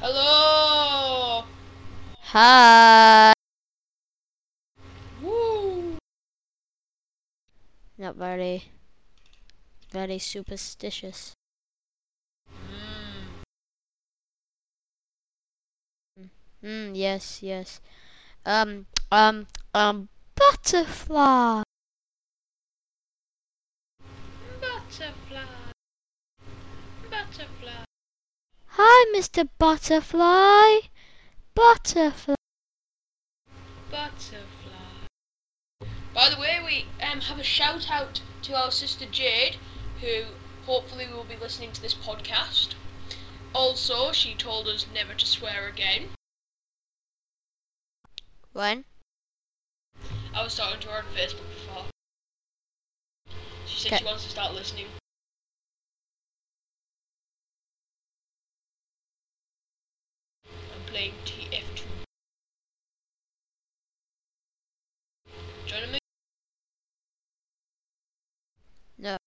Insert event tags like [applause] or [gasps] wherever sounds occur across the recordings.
Hello. Hi. Woo. Not very, very superstitious. Mm. Hmm, yes, yes. Um, um, um. Butterfly. Butterfly. Hi, Mr. Butterfly. Butterfly. Butterfly. By the way, we um, have a shout out to our sister Jade, who hopefully will be listening to this podcast. Also, she told us never to swear again. When? I was talking to her on Facebook before. She said Okay. she wants to start listening. Playing TF2. Joining me? No. Am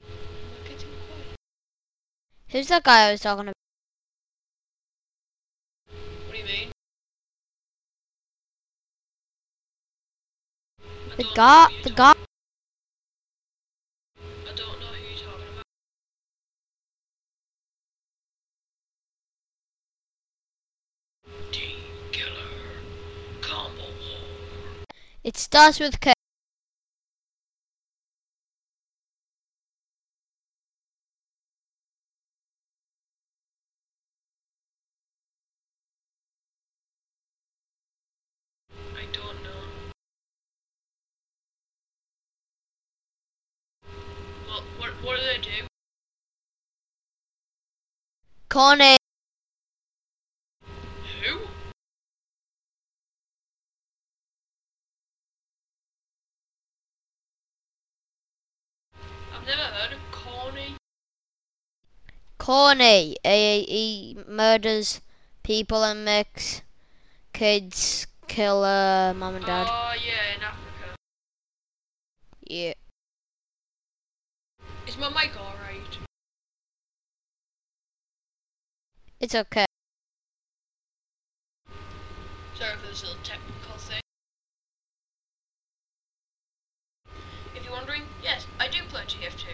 I getting quiet? Who's that guy I was talking about? What do you mean? The guy, the guy. It starts with K. I don't know. Well, what, what do they do? Kony. Corny. He, he murders people and makes kids kill uh, mom and dad. Oh, yeah, in Africa. Yeah. Is my mic alright? It's okay. Sorry for this little technical thing. If you're wondering, yes, I do play TF2,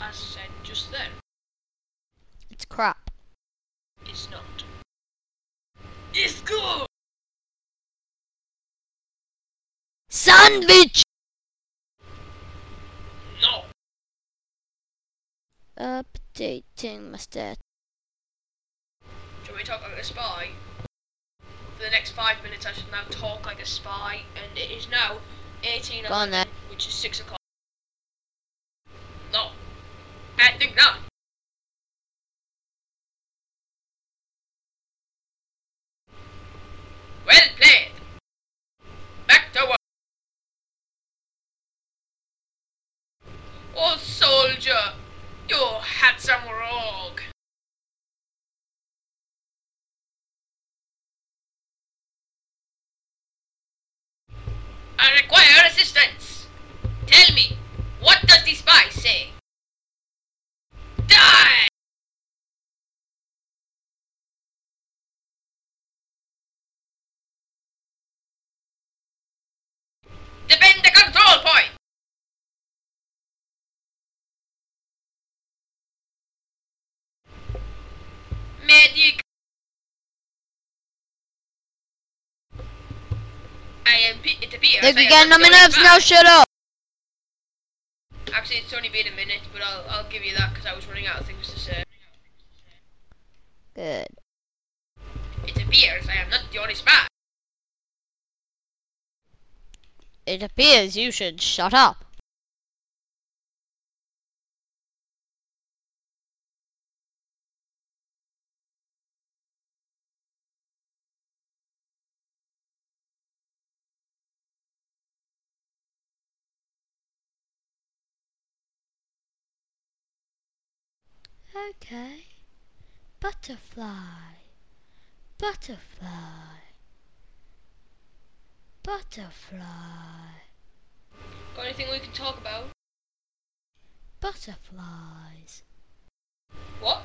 as said just then. It's crap. It's not. It's good! Sandwich. No! Updating my stat. Do you want me to talk like a spy? For the next five minutes, I should now talk like a spy, and it is now 18 Go on then. which is 6 o'clock. No. I think not. Well played. Back to work. Oh, soldier, you handsome rogue. I require assistance. Tell me, what does the spy say? Die! It appears. They're I am getting not on my the only nerves spy. now. Shut up. Actually, it's only been a minute, but I'll, I'll give you that because I was running out of things to say. Good. It appears I am not the only spy. It appears you should shut up. Okay. Butterfly. Butterfly. Butterfly. Got anything we can talk about? butterflies. What?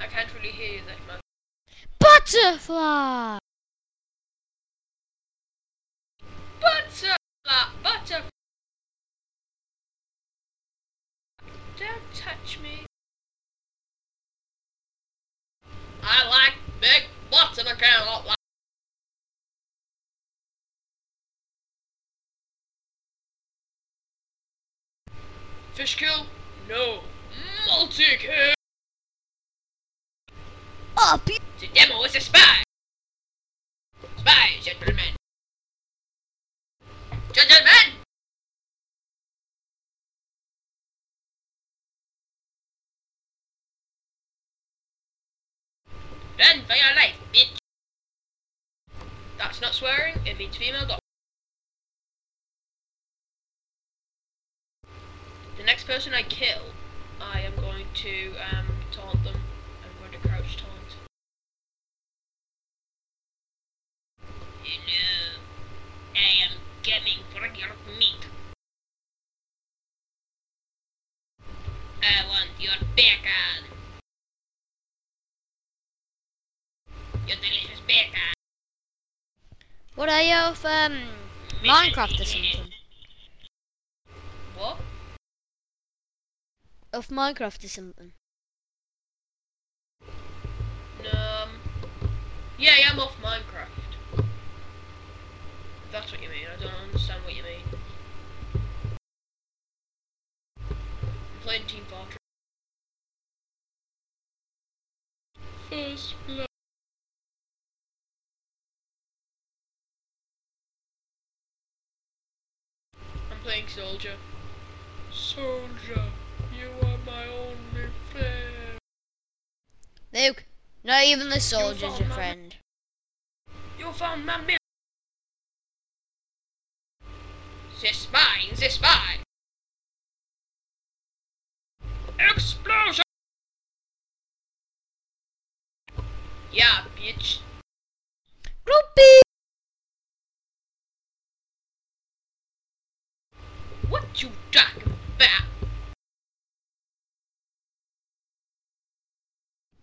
I can't really hear you that much. Butterfly! Butterfly, butterfly. Don't touch me. I like big butts and I can't like. Fish kill? No. Multi kill. Up The demo is a spy. Spy, gentlemen. Gentlemen! Run for your life, bitch! That's not swearing, it means female dog. The next person I kill, I am going to um, taunt them. I'm going to crouch taunt. Hello. I am coming meat. I want your bacon. Your delicious bacon. What are you of um Minecraft or something? What? Of Minecraft or something? Um. Yeah, yeah, I'm off Minecraft. That's what you mean. I don't understand what you mean. I'm playing Team Fortress. First blood. I'm playing Soldier. Soldier, you are my only friend. Luke, not even the soldier's your friend. You found my milk. The spy, the spy. Explosion! Yeah, bitch. Groupie! What you talking about?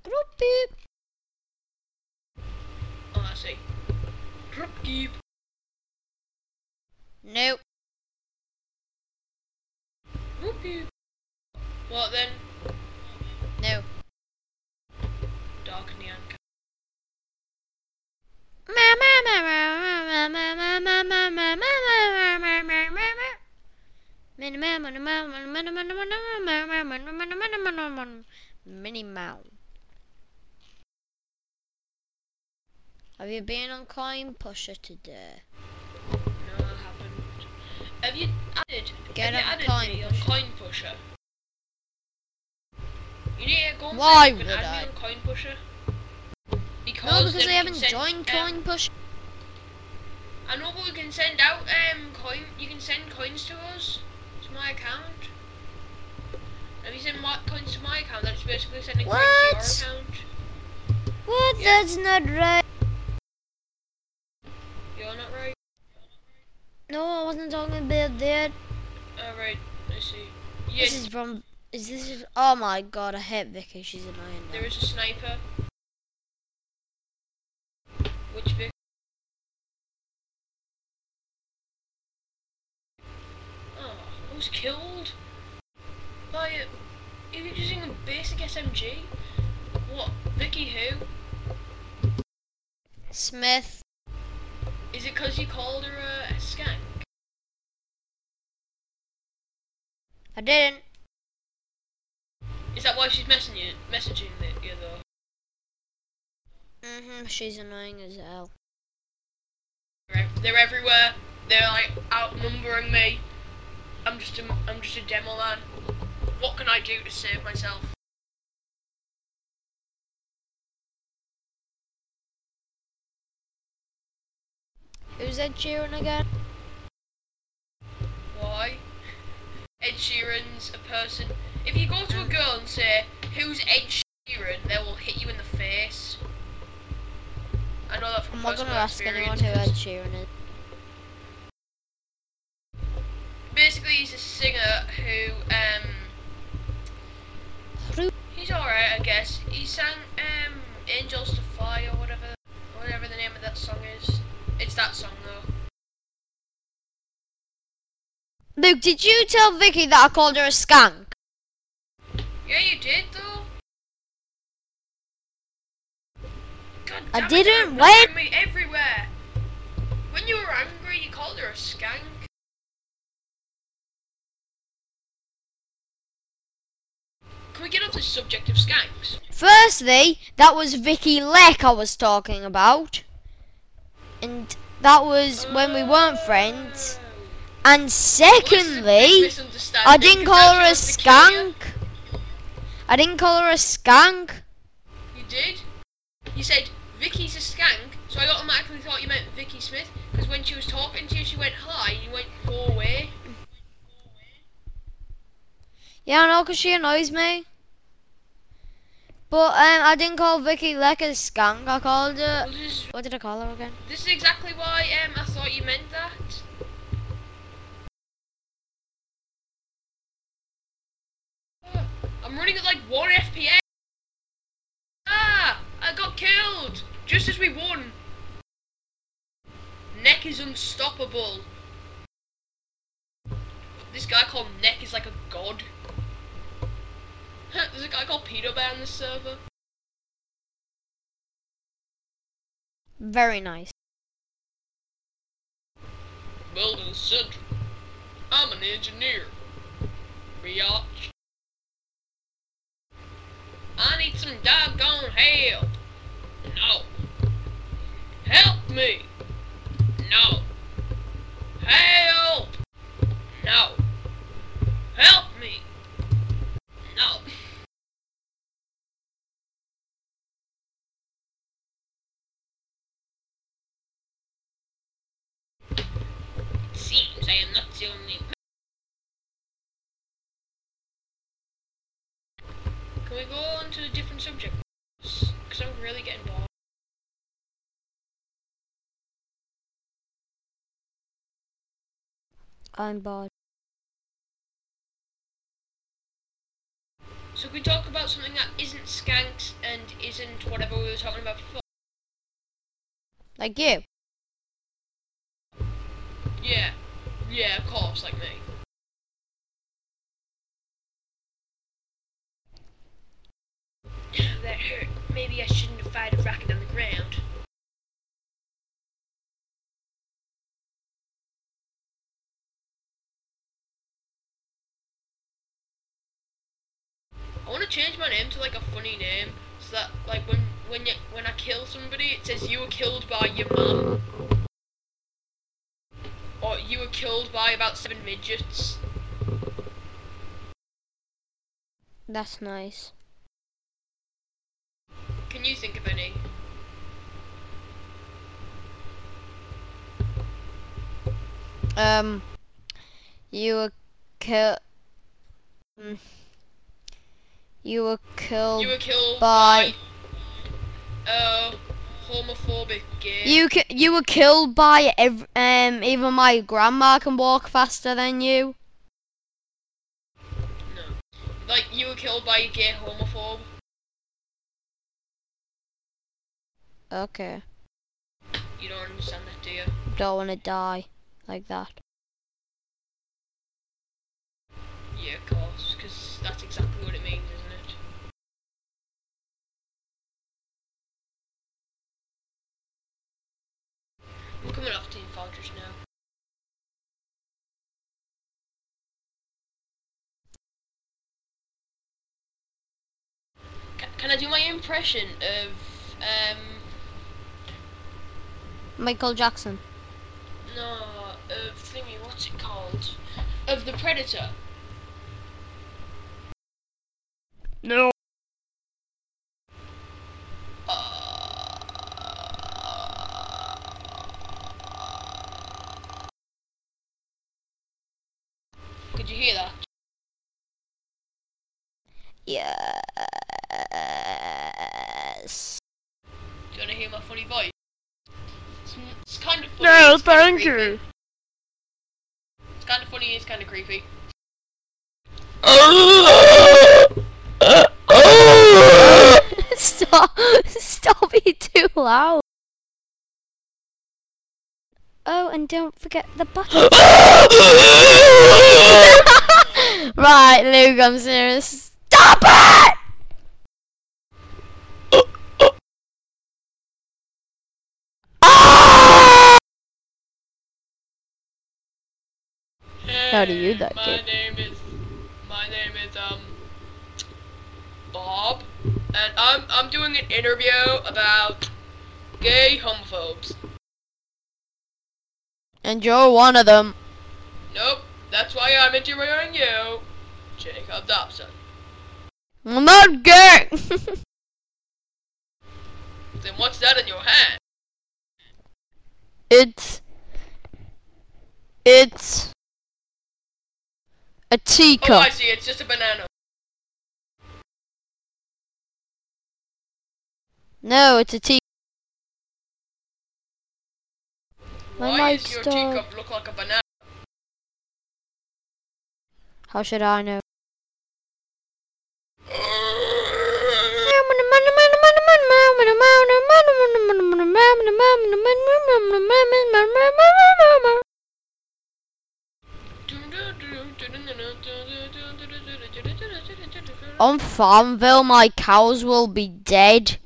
Groupie! Oh, I see. Drop keep. Nope. Whoopie. What then? No. Dark Neon. Minnie Mouse. Have you been on Coin Pusher today? No, I haven't. Have you added? Get have you added Coin me Pusher. on Coin Pusher? You need to go and Why say you can would I? me on Coin Pusher. Because No, because we haven't joined um, Coin Pusher. I know, but we can send out um coin. You can send coins to us to my account. If you send my coins to my account, that's basically sending What? coins to your account. What? Yeah. That's not right. You're not right. No, I wasn't talking about that. Alright, I see. Yeah, This is from. Is this? Is, oh my god, I hate Vicky. She's annoying. there is a sniper. Which Vicky? Oh, ah, I was killed by a. You're using a basic SMG. What? Vicky who? Smith. Is it because you called her a, a skank? I didn't. Is that why she's messaging you, messaging you though? Mhm. She's annoying as hell. They're, everywhere. They're like outnumbering me. I'm just a, I'm just a demo man. What can I do to save myself? Who's Ed Sheeran again? Why? [laughs] Ed Sheeran's a person. If you go to a girl and say, "Who's Ed Sheeran?" they will hit you in the face. I know that from I'm not gonna ask anyone who Ed Sheeran is. Basically, he's a singer who um he's alright, I guess. He sang um "Angels to Fly" or whatever, whatever the name of that song is. It's that song though. Luke, did you tell Vicky that I called her a skank? Yeah, you did though. God I didn't, wait. me everywhere. When you were angry, you called her a skank. Can we get off the subject of skanks? Firstly, that was Vicky Leck I was talking about. And that was when we weren't oh. friends. Oh. And Well, this is a big secondly, I didn't call her a she wants to kill you. skank. I didn't call her a skank. You did? You said Vicky's a skank, so I automatically thought you meant Vicky Smith, because when she was talking to you, she went hi, and you went go away. Yeah, I know, 'cause she annoys me. But um, I didn't call Vicky Leck a skank. I called her. Well, is, What did I call her again? this is exactly why um, I thought you meant that. I'm running at like 1 FPS. Ah! I got killed! Just as we won. Neck is unstoppable. This guy called Neck is like a god. [laughs] There's a guy called Peter Bear on this server. Very nice. Weldon Central. I'm an engineer. Biatch. I need some doggone help. No. Help me. No. Help. No. Help me. No. It seems I am not the only. Can we go to a different subject? Because I'm really getting bored. I'm bored. So can we talk about something that isn't skanks and isn't whatever we were talking about before? Like you. Yeah. Yeah, of course, like me. That hurt. Maybe I shouldn't have fired a rocket on the ground. I want to change my name to like a funny name, so that like when when you when I kill somebody, it says you were killed by your mum, or you were killed by about seven midgets. That's nice. Can you think of any? Um, you were killed. You were killed. You were killed by- by uh homophobic gay. You ki- you were killed by ev- um even my grandma can walk faster than you. no. Like you were killed by a gay homophobe. Okay. You don't understand that, do you? Don't want to die like that. Yeah, of course, because that's exactly what it means, isn't it? I'm coming off Team Fortress now. Can I do my impression of um Michael Jackson. no of thingy what's it called of the Predator? No. Could you hear that? Yes. Do you want to hear my funny voice? Funny. No, it's kinda thank you. It's kind of funny. It's kind of creepy. [laughs] stop! Stop being too loud. Oh, and don't forget the button. [laughs] [laughs] right, Luke, I'm serious. Stop it! How do you that, My name is. My name is um. Bob, and I'm I'm doing an interview about gay homophobes. And you're one of them. Nope, that's why I'm interviewing you, Jacob Dobson. I'm not gay. [laughs] Then what's that in your hand? it's it's a teacup. Oh, I see. It's just a banana. no, it's a tea. My Why does your teacup look like a banana? How should I know? [laughs] On Farmville, my cows will be dead.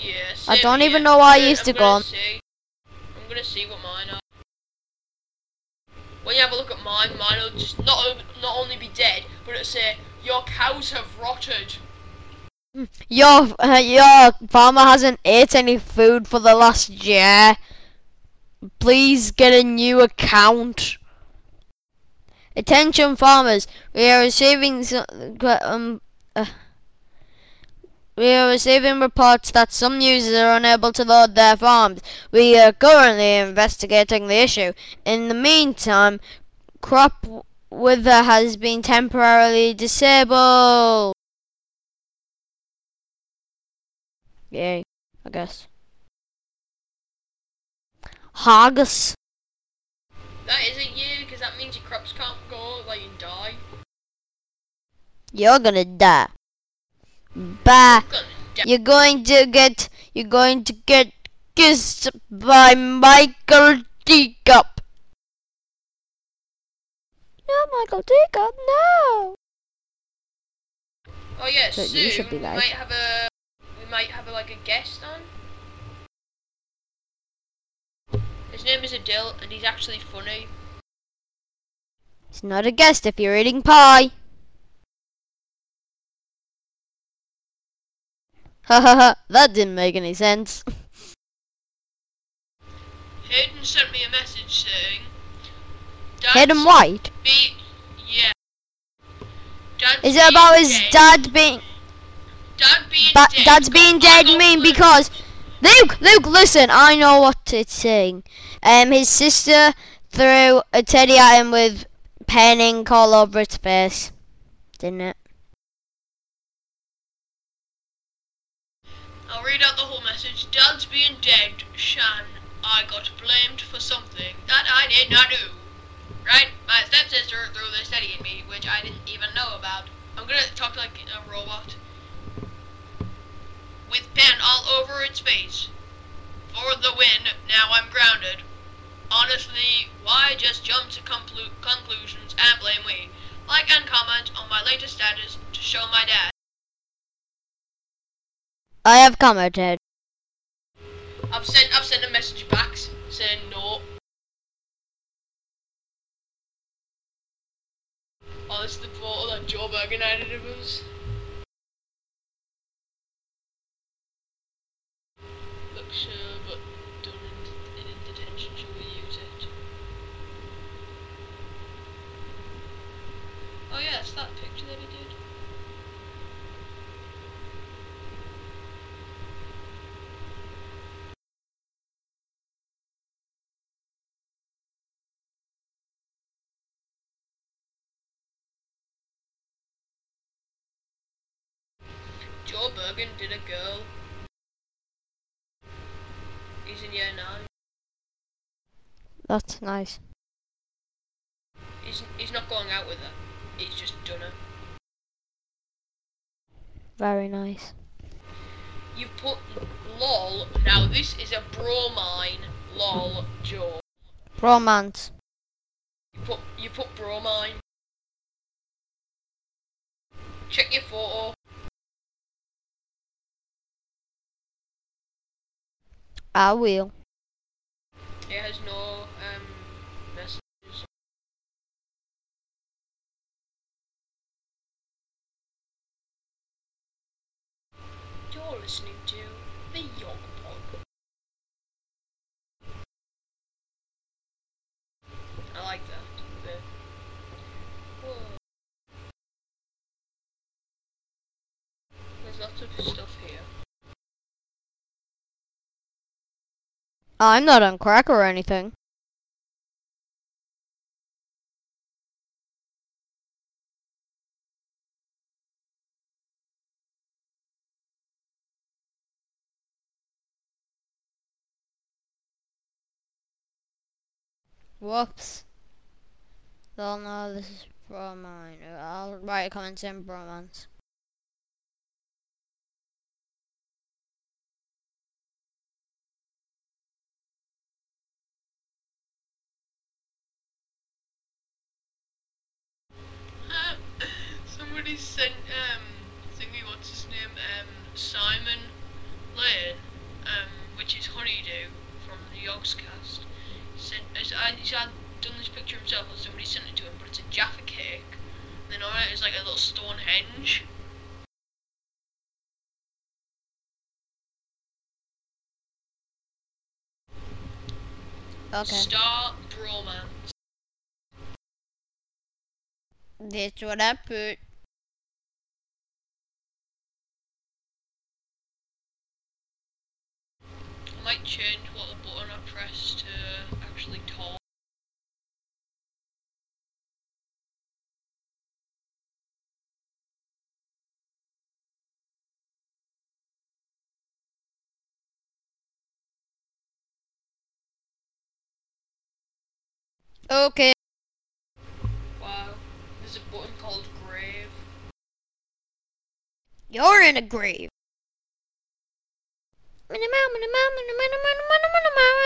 Yeah, I don't here. even know why I I'm used to I'm go on- See. I'm gonna see what mine are. When you have a look at mine, mine will just not not only be dead, but it'll say your cows have rotted. Your uh, [laughs] your farmer hasn't ate any food for the last year. Please get a new account. Attention farmers, we are receiving um uh, we are receiving reports that some users are unable to load their farms. We are currently investigating the issue. In the meantime, crop wither has been temporarily disabled. Yay, I guess. Haggis. That is a year, because that means your crops can't go, like you die. You're gonna die. Bah. Gonna. You're going to get. You're going to get kissed by Michael Teacup. No, Michael Teacup, no. Oh yeah, So soon you should be we might have a we might have a, like a guest on. His name is Adil, and he's actually funny. It's not a guest if you're eating pie. Ha ha ha, that didn't make any sense. [laughs] Hayden sent me a message saying, Hayden "Dad's White? Be yeah. Dad's Is it about his dead. dad being. Dad being Ba- dead. dad's being dead mean because Luke, Luke, listen, I know what it's saying. Um, his sister threw a teddy at him with pen ink all over its face, didn't it? I'll read out the whole message. Dad's being dead, Shan. I got blamed for something that I did not do. Right? My stepsister threw this teddy at me, which I didn't even know about. I'm gonna talk like a robot. With pen all over its face. For the win, now I'm grounded. Honestly, why just jump to conclu- conclusions and blame me? Like and comment on my latest status to show my dad. I have commented. I've sent I've sent a message back saying no. Oh, this is the photo that Joe Bergen edited of us. Look sure, but done in, in detention. Should we use it? Oh yeah, it's that picture that he did. Bergen did a girl. He He's in year nine. That's nice. He's he's not going out with her. He's just done her. Very nice. You've put lol. Now this is a bromine. Lol, Joe. Romance. You put you put bromine. Check your photo. I will. It has no I'm not on crack or anything. Whoops. Oh no, this is bromine. I'll write a comment saying bromance. Somebody sent um thingy what's his name um Simon Lane um which is Honeydew from the Yogscast sent as I he's had done this picture himself and somebody sent it to him but it's a Jaffa cake and then on it is like a little Stonehenge Okay. Star Bromance That's what I put. Might change what the button I press to actually talk Okay. wow there's a button called grave You're in a grave. Minimum, minimum, minimum, minimum, minimum,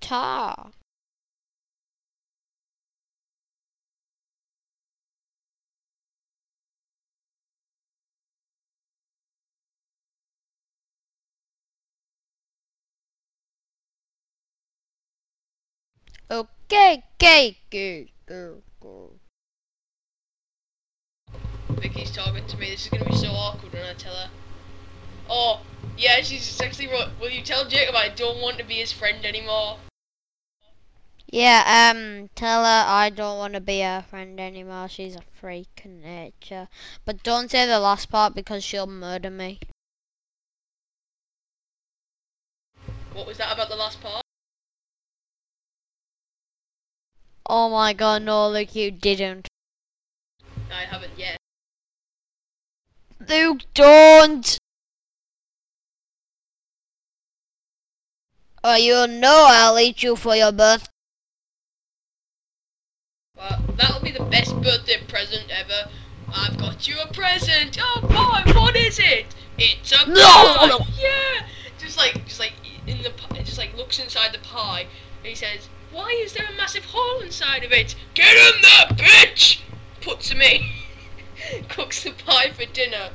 Ta. Okay, okay, go, go, go. Vicky's talking to me. This is gonna be so awkward when I tell her. Oh, yeah, she's just actually wrote, Will you tell Jacob I don't want to be his friend anymore? Yeah, um, tell her I don't want to be her friend anymore. She's a freak in nature. But don't say the last part because she'll murder me. What was that about the last part? Oh my god, no, look, you didn't. I haven't yet. Luke, don't! Oh, or you'll know I'll eat you for your birthday. Well, that'll be the best birthday present ever. I've got you a present. Oh boy, what is it? It's a No, pie. no. [laughs] Yeah. Just like, just like in the, pi- just like looks inside the pie. And he says, "Why is there a massive hole inside of it? Get in there, bitch!" Puts him [laughs] in. Cooks the pie for dinner.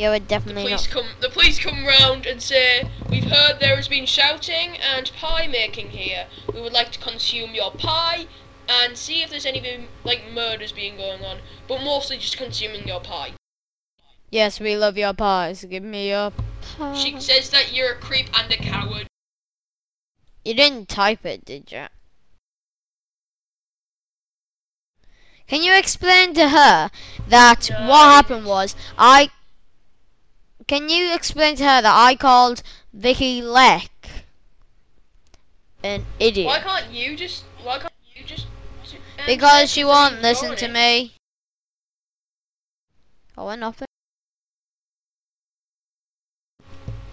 You would The definitely police not. come. The police come round and say, "We've heard there has been shouting and pie making here. We would like to consume your pie and see if there's any like murders being going on, but mostly just consuming your pie. Yes, we love your pies. Give me your pie. She says that you're a creep and a coward. You didn't type it, did you? Can you explain to her that No, what happened was I Can you explain to her that I called Vicky Leck an idiot? Why can't you just? Why can't you just? because she won't listen to me. Oh, and nothing.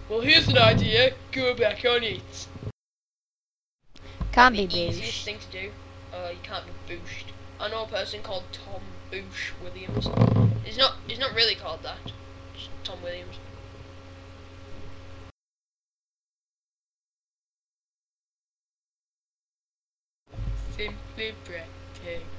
Well, here's an idea. Go back on it. Can't be the easiest thing to do. Uh, you can't be booshed. I know a person called Tom Boosh Williams. He's not. He's not really called that. Tom Williams. Simply breathtaking.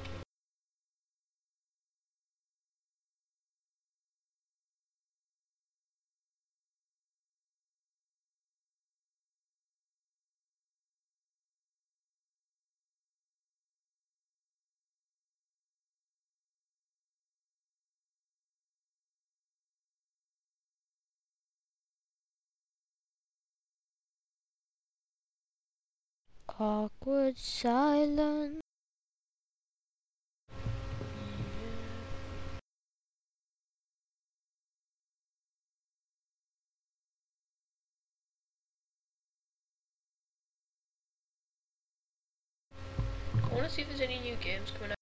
Awkward silence. I want to see if there's any new games coming out.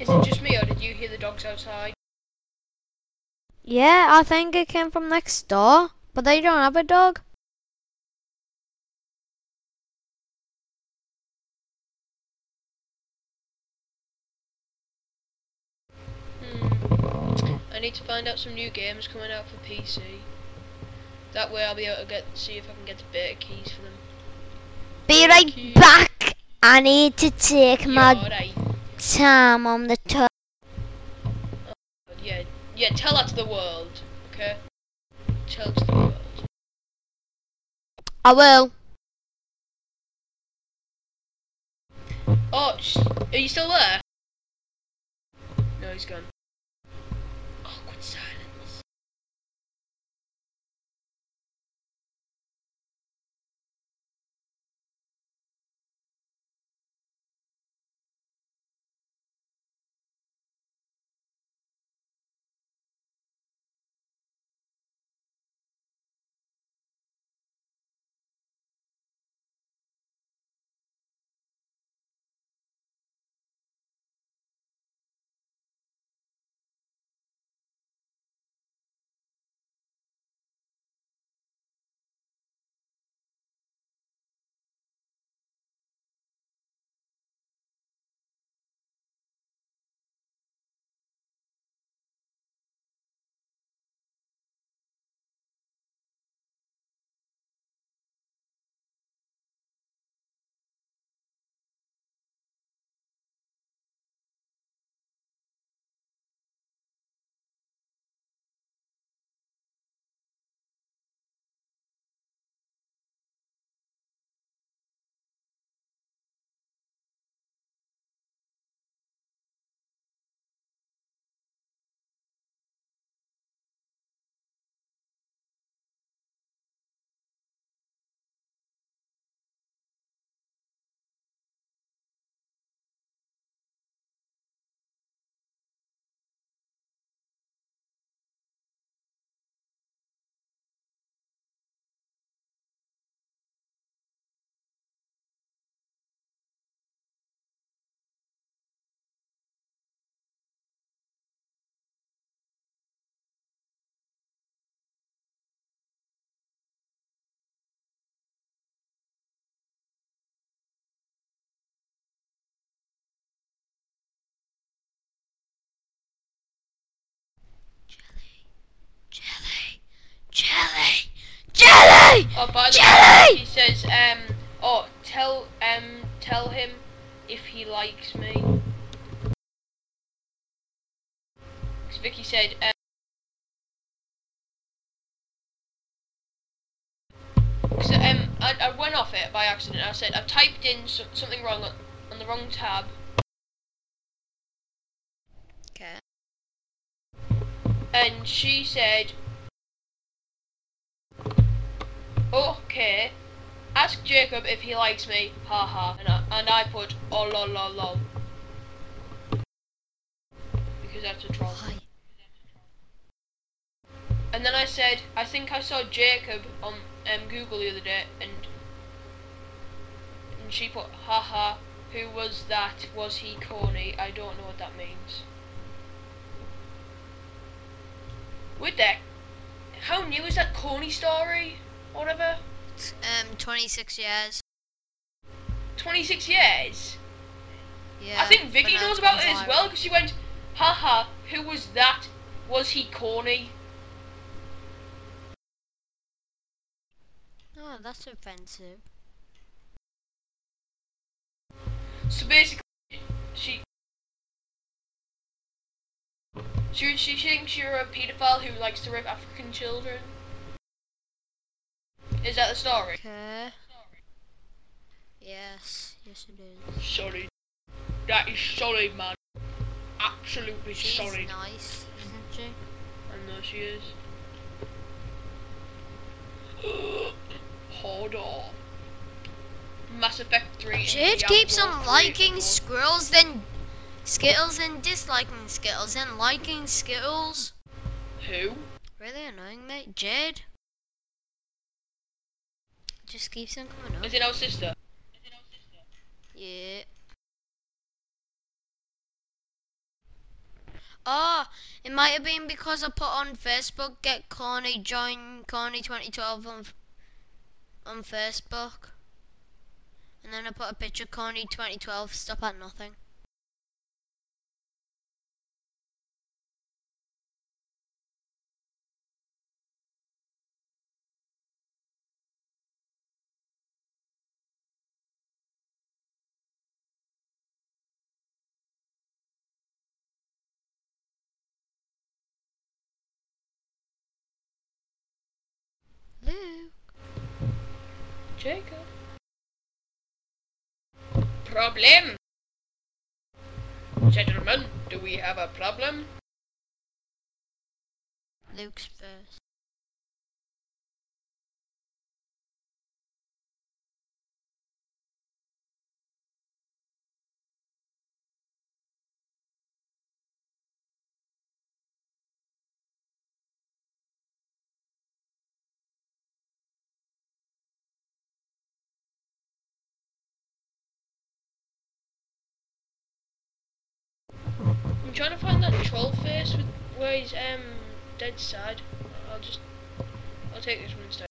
Is it just me, or did you hear the dogs outside? Yeah, I think it came from next door, but they don't have a dog. Hmm. I need to find out some new games coming out for PC. That way I'll be able to get see if I can get the beta keys for them. Be right back. I need to take my Yeah, alright. Time on the toilet. Yeah, yeah, tell that to the world, okay? Tell it to the world. I will. Oh, are you still there? No, he's gone. Oh, by the way, he says, um, oh, tell, um, tell him if he likes me. 'Cause Vicky said, um, 'cause, um, I, I went off it by accident. I said I typed in so, something wrong on, on the wrong tab, Okay. and she said, okay, ask Jacob if he likes me, haha, and I, and I put, oh lol lol lol. Because that's a troll. Why? And then I said, I think I saw Jacob on um, Google the other day, and and she put, haha, who was that? Was he Kony? I don't know what that means. With that, how new is that Kony story? Whatever. Um, 26 years. 26 years? Yeah. I think Vicky knows about it as well, because she went, haha, who was that? Was he Kony? Oh, that's offensive. So basically, she she she thinks you're a paedophile who likes to rape African children. Is that the story? Okay. Yes, yes it is. Solid. That is solid, man. Absolutely She's solid. nice, isn't she? I know she is. [gasps] Hold on. Mass Effect 3. and Jade keeps on liking squirrels, then Skittles, and disliking Skittles, and liking Skittles. Who? Really annoying, mate. Jade. Just keeps on coming up. Is it our sister? Is it our sister? Yeah. Oh, it might have been because I put on Facebook, get Kony, join Kony 2012 on, on Facebook. And then I put a picture Kony 2012, stop at nothing. Problem? Gentlemen, do we have a problem? Luke's first. Trying to find that troll face with where he's um dead sad. I'll just I'll take this one instead.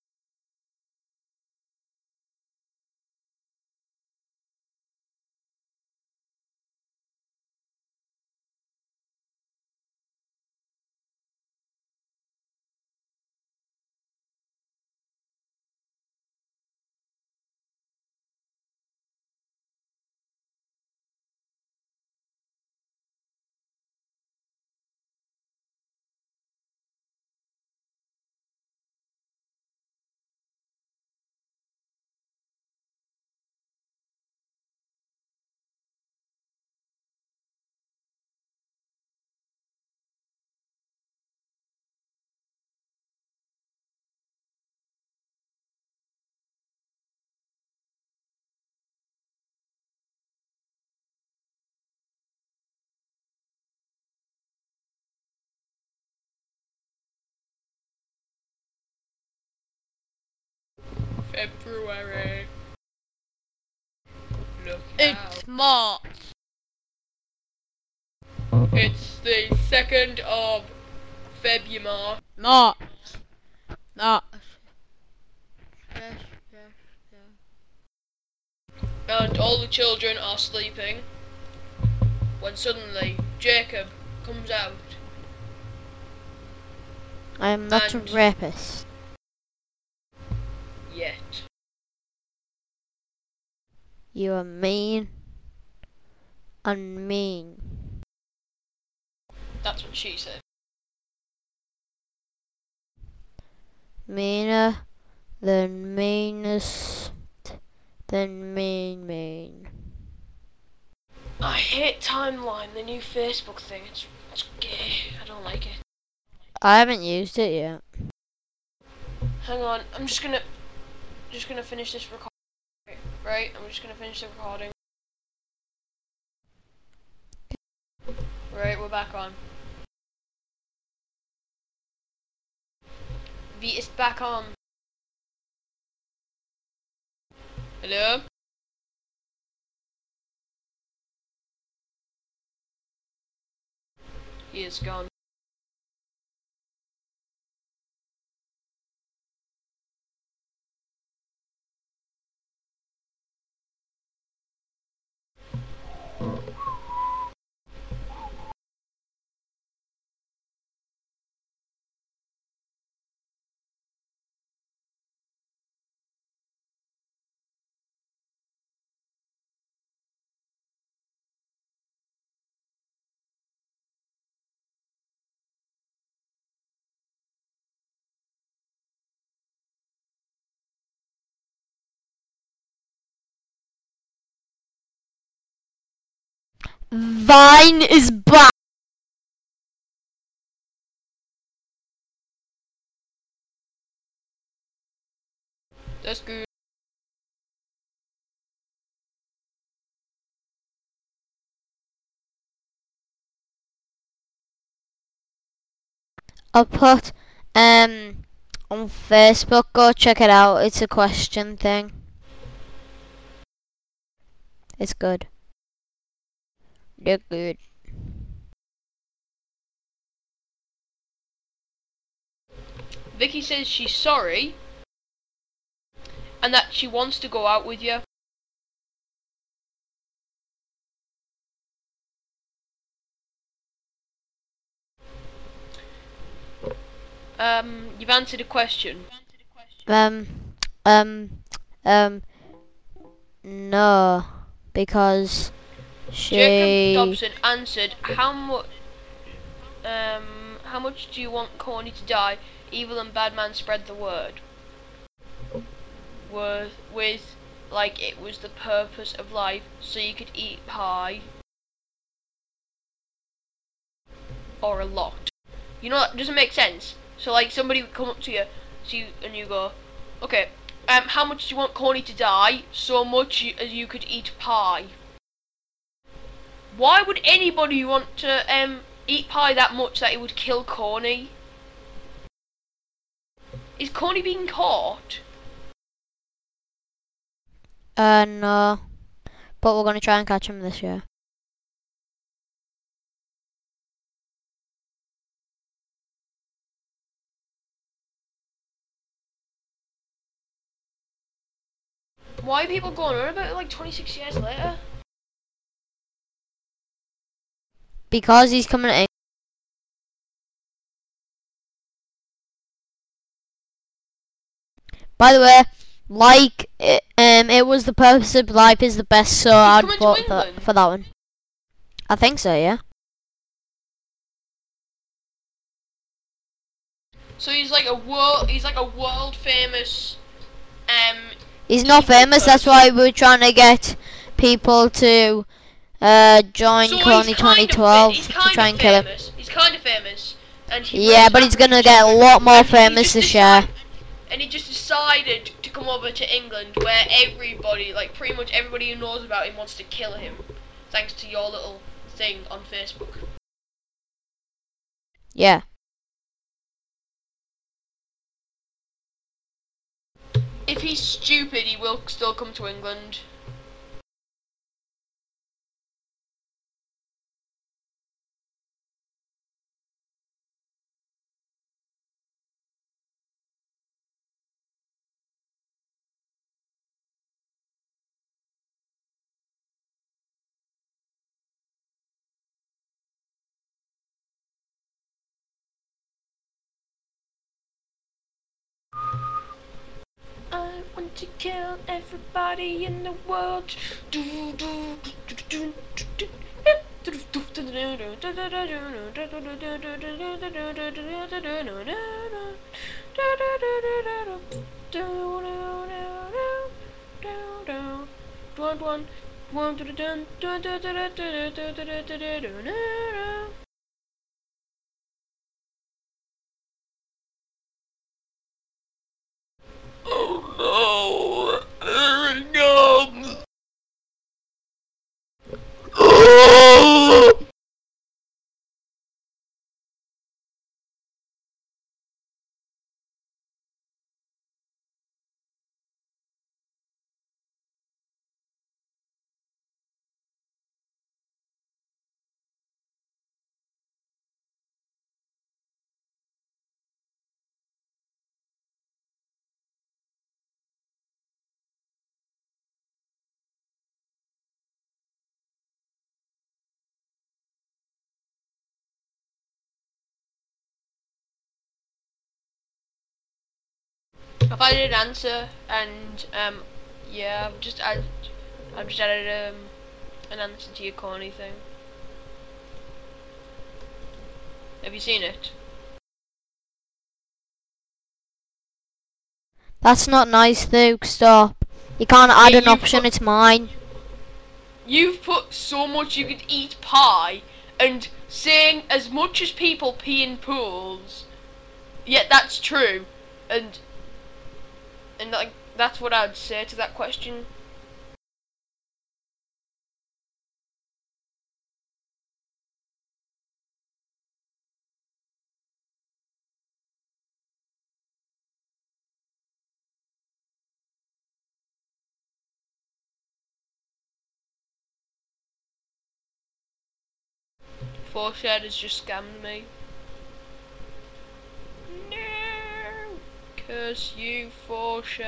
February. Look It's out. March. It's the second of February. March. March. Yes, yes, yes. and all the children are sleeping when suddenly Jacob comes out. I am not And- a rapist yet. You are mean unmean. That's what she said. Meaner than meanest than mean mean. I hate Timeline, the new Facebook thing. It's, it's gay. I don't like it. I haven't used it yet. Hang on, I'm just gonna just gonna finish this recording. Right, I'm just gonna finish the recording. Right, we're back on. V is back on. Hello? He is gone. Vine is back. That's good. I'll put um on Facebook. Go check it out. It's a question thing. It's good. They're good. Vicky says she's sorry and that she wants to go out with you. Um, you've answered a question. Um, um, um, no, because Jacob Dobson answered, "How much? Um, how much do you want Kony to die? Evil and bad man spread the word." With, with, like it was the purpose of life, so you could eat pie. Or a lot. You know that doesn't make sense. So like somebody would come up to you, so you and you go, okay, um, how much do you want Kony to die? So much you, as you could eat pie. Why would anybody want to um eat pie that much that it would kill Kony? Is Kony being caught? Uh, no, but we're gonna try and catch him this year. Why are people going on about it like 26 years later? Because he's coming to By the way, like it, um, it was the purpose of life is the best, so I'd vote for, for that one. I think so, yeah. So he's like a world, he's like a world famous, um, He's not famous. That's why we're trying to get people to uh, join so Kony he's kind of 2012 to try and kill him. He's kind of famous, and Yeah, but he's gonna get a lot more famous this year. And he just decided to come over to England, where everybody, like pretty much everybody who knows about him, wants to kill him, thanks to your little thing on Facebook. Yeah. If he's stupid, he will still come to England. Want to kill everybody in the world. One, one, one, Oh. I've added an answer and um yeah I've just added I've just added um an answer to your Kony thing. Have you seen it? That's not nice, Luke. Stop. You can't add Yeah, an option. It's mine. You've put so much you could eat pie and saying as much as people pee in pools. Yet that's true. And and like that's what I'd say to that question. Foreshed has just scammed me. Cause you foreshed.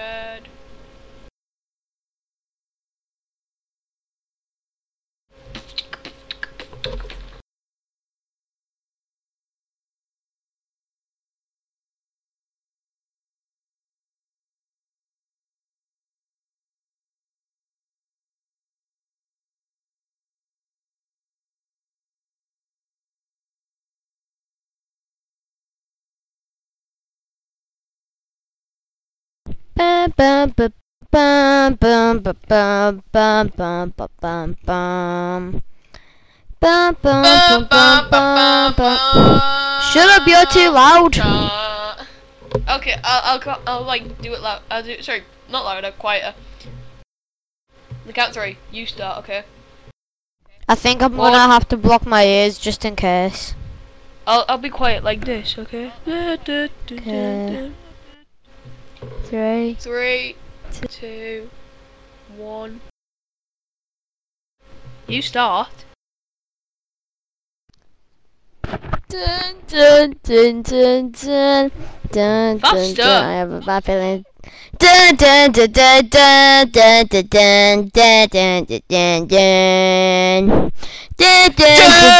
Shut up, you're too loud. Okay, I'll, I'll, I'll like do it loud. I'll do sorry, not louder, quieter. The count three. You start, okay? I think I'm One. gonna have to block my ears just in case. I'll I'll be quiet like this, okay? Okay. Three. Three, two, one. You start. Dun, dun, dun, dun, dun, dun, dun, dun. I have a bad feeling. Dun, dun, dun, dun, dun, dun, dun, dun, dun, dun, dun, dun, dun. Dun, dun, dun, dun,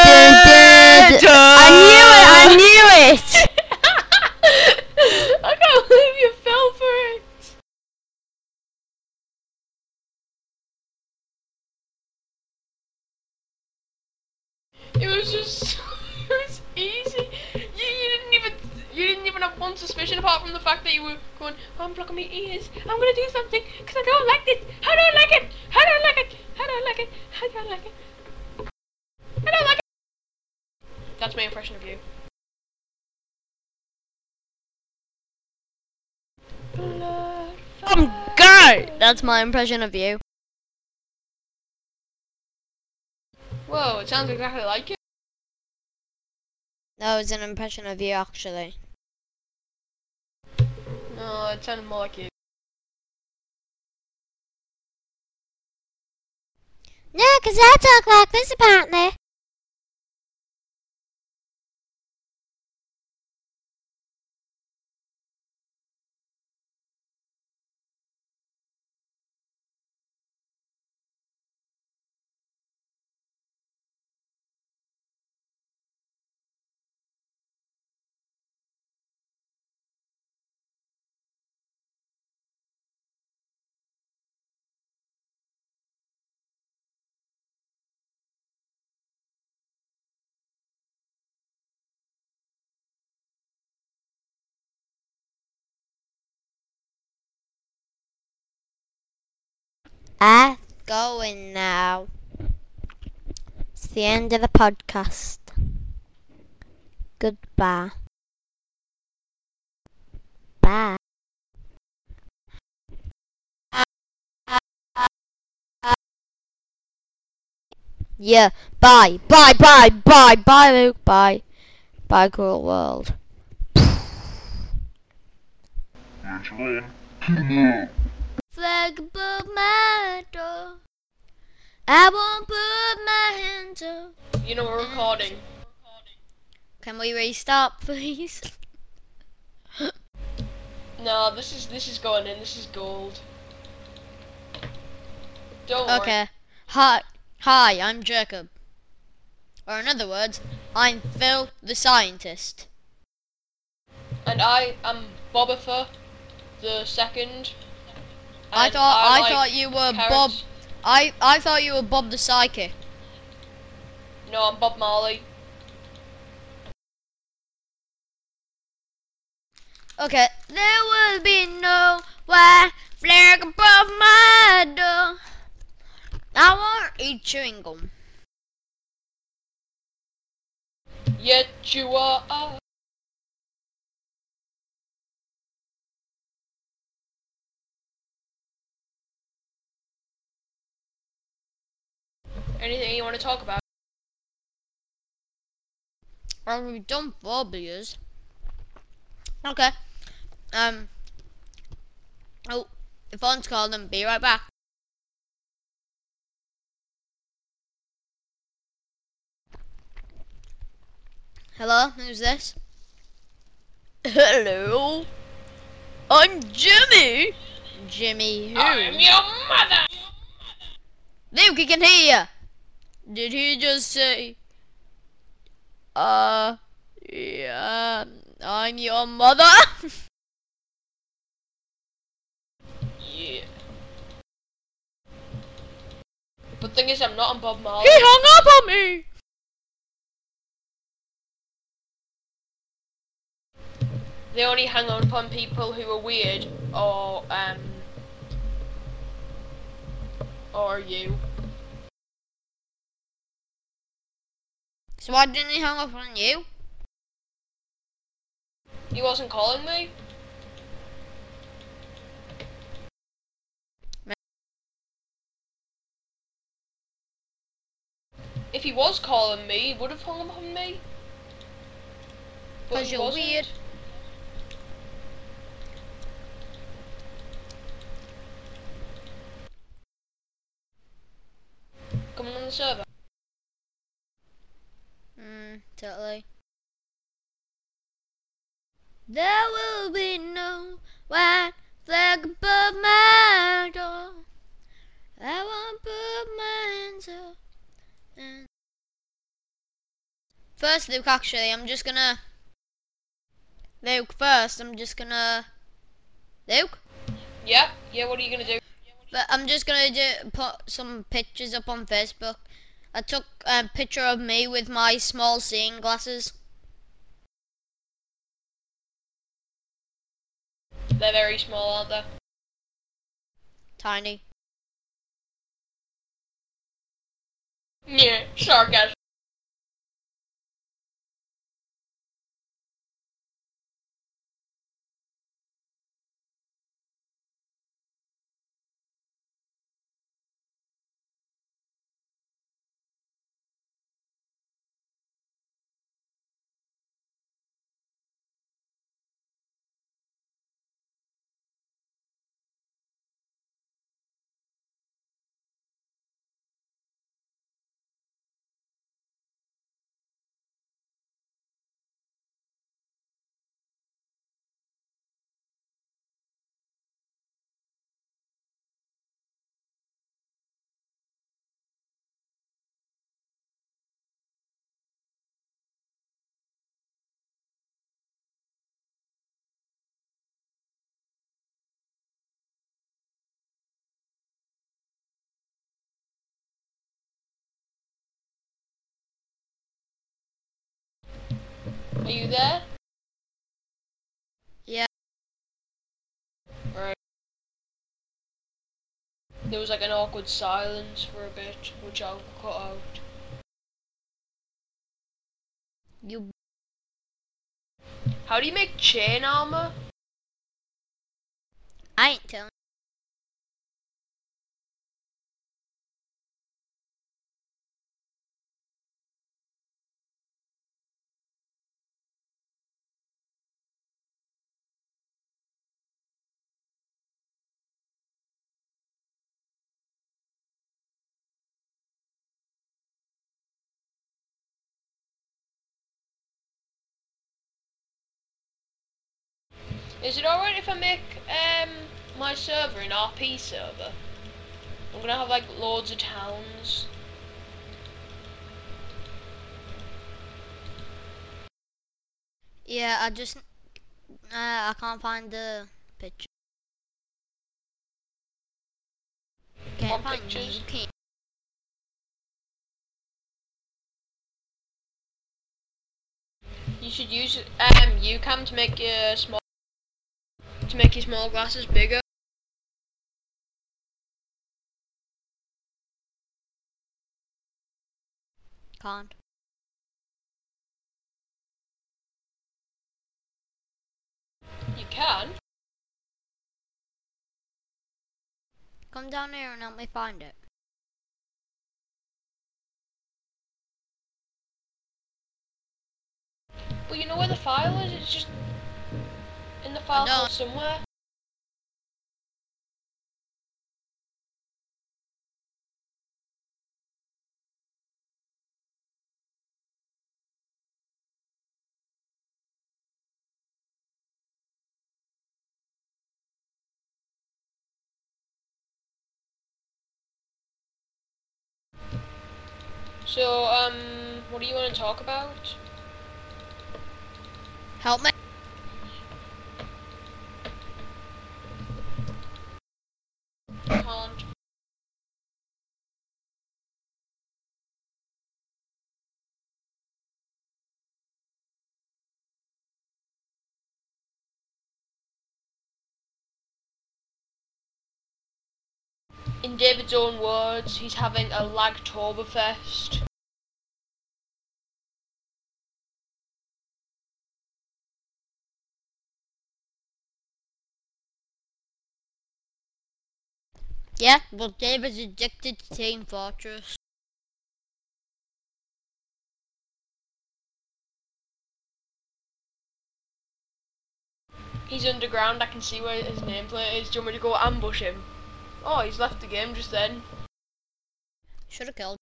I'm blocking my ears. I'm gonna do something because I don't like this. I like it? I like it? I like it? I like it? I like it? That's my impression of you. I'm good! That's my impression of you. Whoa, it sounds exactly like it. That was an impression of you, actually. No, it sounded more like you. No, because that's all clock this apparently. I'm going now. It's the end of the podcast. Goodbye. Bye. Yeah, bye, bye, bye, bye, bye, Luke, bye. Bye, cruel world. Flag above my door. I won't put my hands up. You know we're recording. Can we restart, please? [laughs] No, this is this is going in. This is gold. Don't worry. Okay. Hi, hi, I'm Jacob. Or in other words, I'm Phil the scientist. And I am Bobifer, the second. I And thought I, like thought you were Bob. I I thought you were Bob the psychic. No, I'm Bob Marley. Okay. There will be no white flag above my door. I want to eat chewing gum. Yet you are. Anything you want to talk about? Are we done phobias? Okay. Um. Oh, the phone's calling them. Be right back. Hello, who's this? Hello. I'm Jimmy. Jimmy who? I'm your mother. Luke, he can hear you. Did he just say, uh, yeah, I'm your mother? [laughs] Yeah. But thing is, I'm not on Bob Marley. he hung up on me. They only hang on upon people who are weird or um or you. So why didn't he hang up on you? He wasn't calling me. If he was calling me, he would have hung up on me. Because you're wasn't. weird. Coming on the server. Mm, totally. There will be no white flag above my door. I won't put my hands up. And first, Luke, actually, I'm just gonna. Luke, first, I'm just gonna. Luke? Yeah, yeah. What are you gonna do? But I'm just gonna do, put some pictures up on Facebook. I took a picture of me with my small seeing glasses. They're very small, aren't they? Tiny. Yeah, sarcasm. Are you there? Yeah. Right. There was like an awkward silence for a bit, which I'll cut out. You How do you make chain armor? I ain't telling. Is it alright if I make um my server an RP server? I'm gonna have like loads of towns. Yeah, I just uh, I can't find the picture. Can't find pictures? You can't. You should use um YouCam to make your small to make your small glasses bigger. Can't. You can. Come down here and help me find it. But you know where the file is? It's just in the file don't. somewhere. So, um, what do you want to talk about? Help me. In David's own words, he's having a Lagtoberfest. Yeah, well David's addicted to Team Fortress. He's underground, I can see where his nameplate is. Do you want me to go ambush him? Oh, he's left the game just then. Should have killed.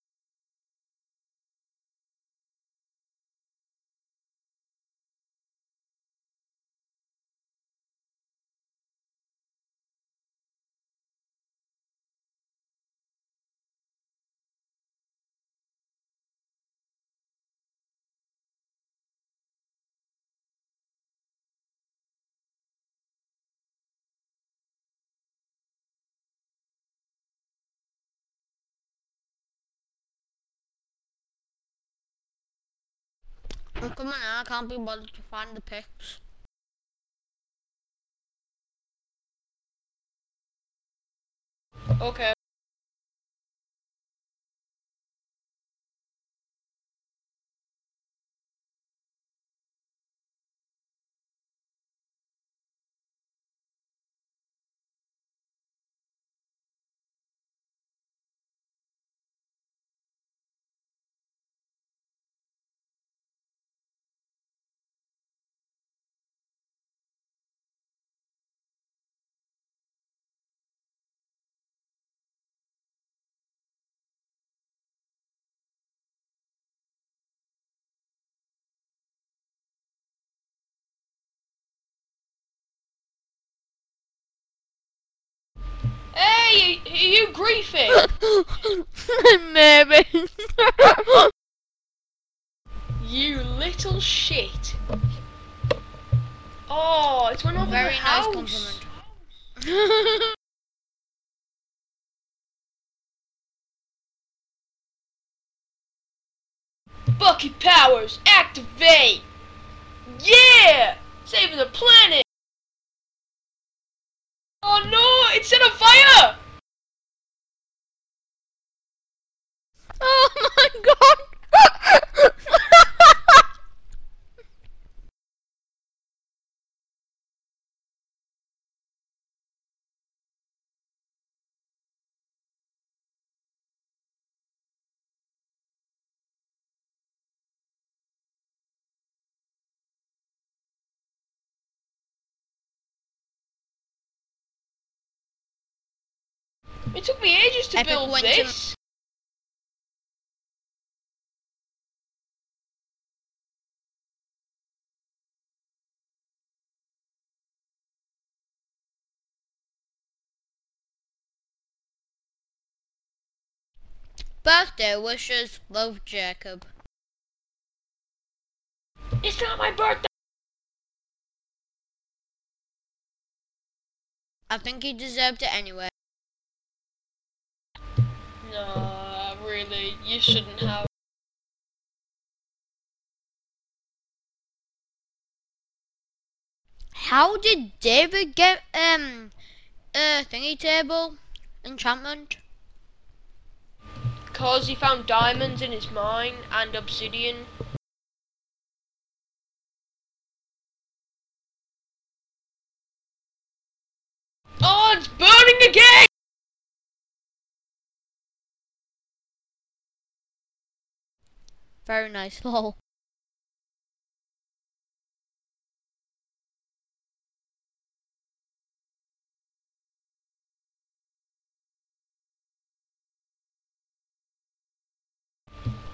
Coming out, I can't be bothered to find the pics. Okay. Are you griefing? [laughs] Maybe. you little shit. Oh, it's went over Very the nice house. compliment. Bucket powers, activate! Yeah! Saving the planet! Oh no, it's set on fire! It took me ages to Epic build went to- this. Birthday wishes, love Jacob. It's not my birthday. I think he deserved it anyway. No, really, you shouldn't have. How did David get um a thingy table enchantment? Cause he found diamonds in his mine and obsidian. Oh, it's burning again! Very nice. [laughs] Lol.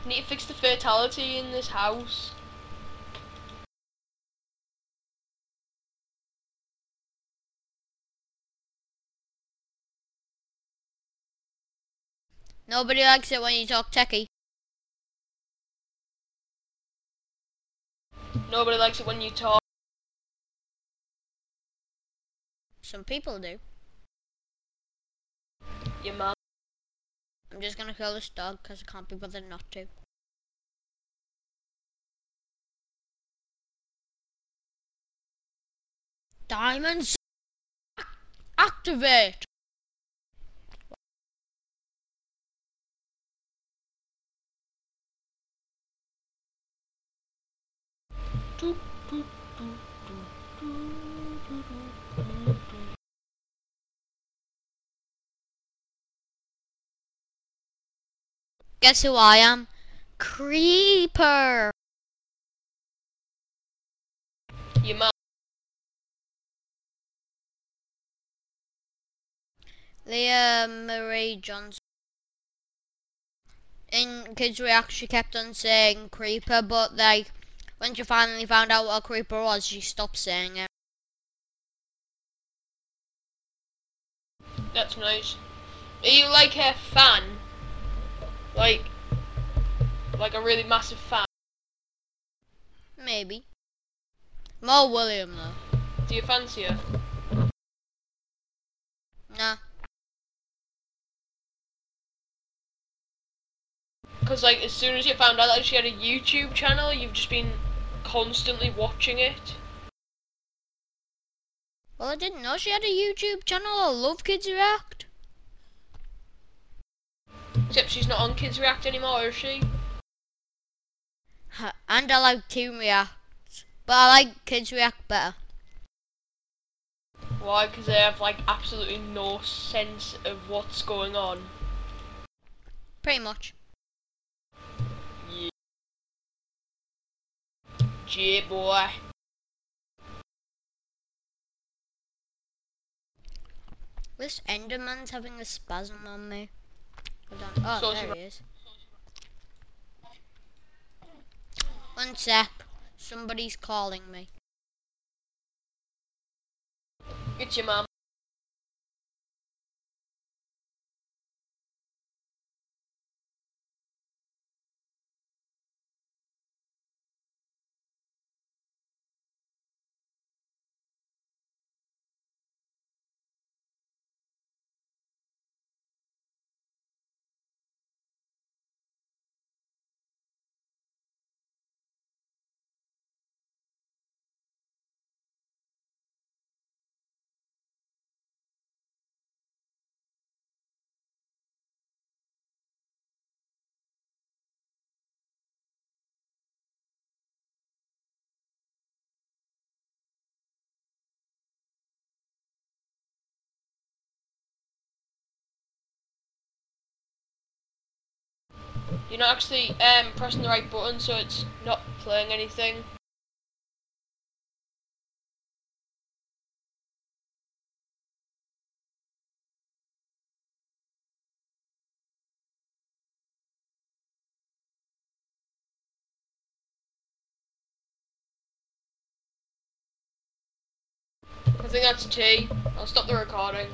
Need to fix the fertility in this house. Nobody likes it when you talk techie. Nobody likes it when you talk. Some people do. Your mum. I'm just gonna kill this dog because I can't be bothered not to. Diamonds activate. Guess who I am? Creeper. Your mum. Lia Marie Johnson. In Kids we actually kept on saying creeper, but like when she finally found out what a creeper was, she stopped saying it. That's nice. Are you like a fan? Like, like a really massive fan? Maybe. More William though. Do you fancy her? Nah. Because like as soon as you found out that she had a YouTube channel, you've just been constantly watching it. Well, I didn't know she had a YouTube channel. I love Kids React. Except she's not on Kids React anymore, is she? And I like Team React. But I like Kids React better. Why? Because they have like absolutely no sense of what's going on. Pretty much. Yeah. J boy. This Enderman's having a spasm on me. Hold on. Oh, So there he is. One sec. Somebody's calling me. It's your mum. You're not actually um, pressing the right button, so it's not playing anything. I think that's T. I'll stop the recording.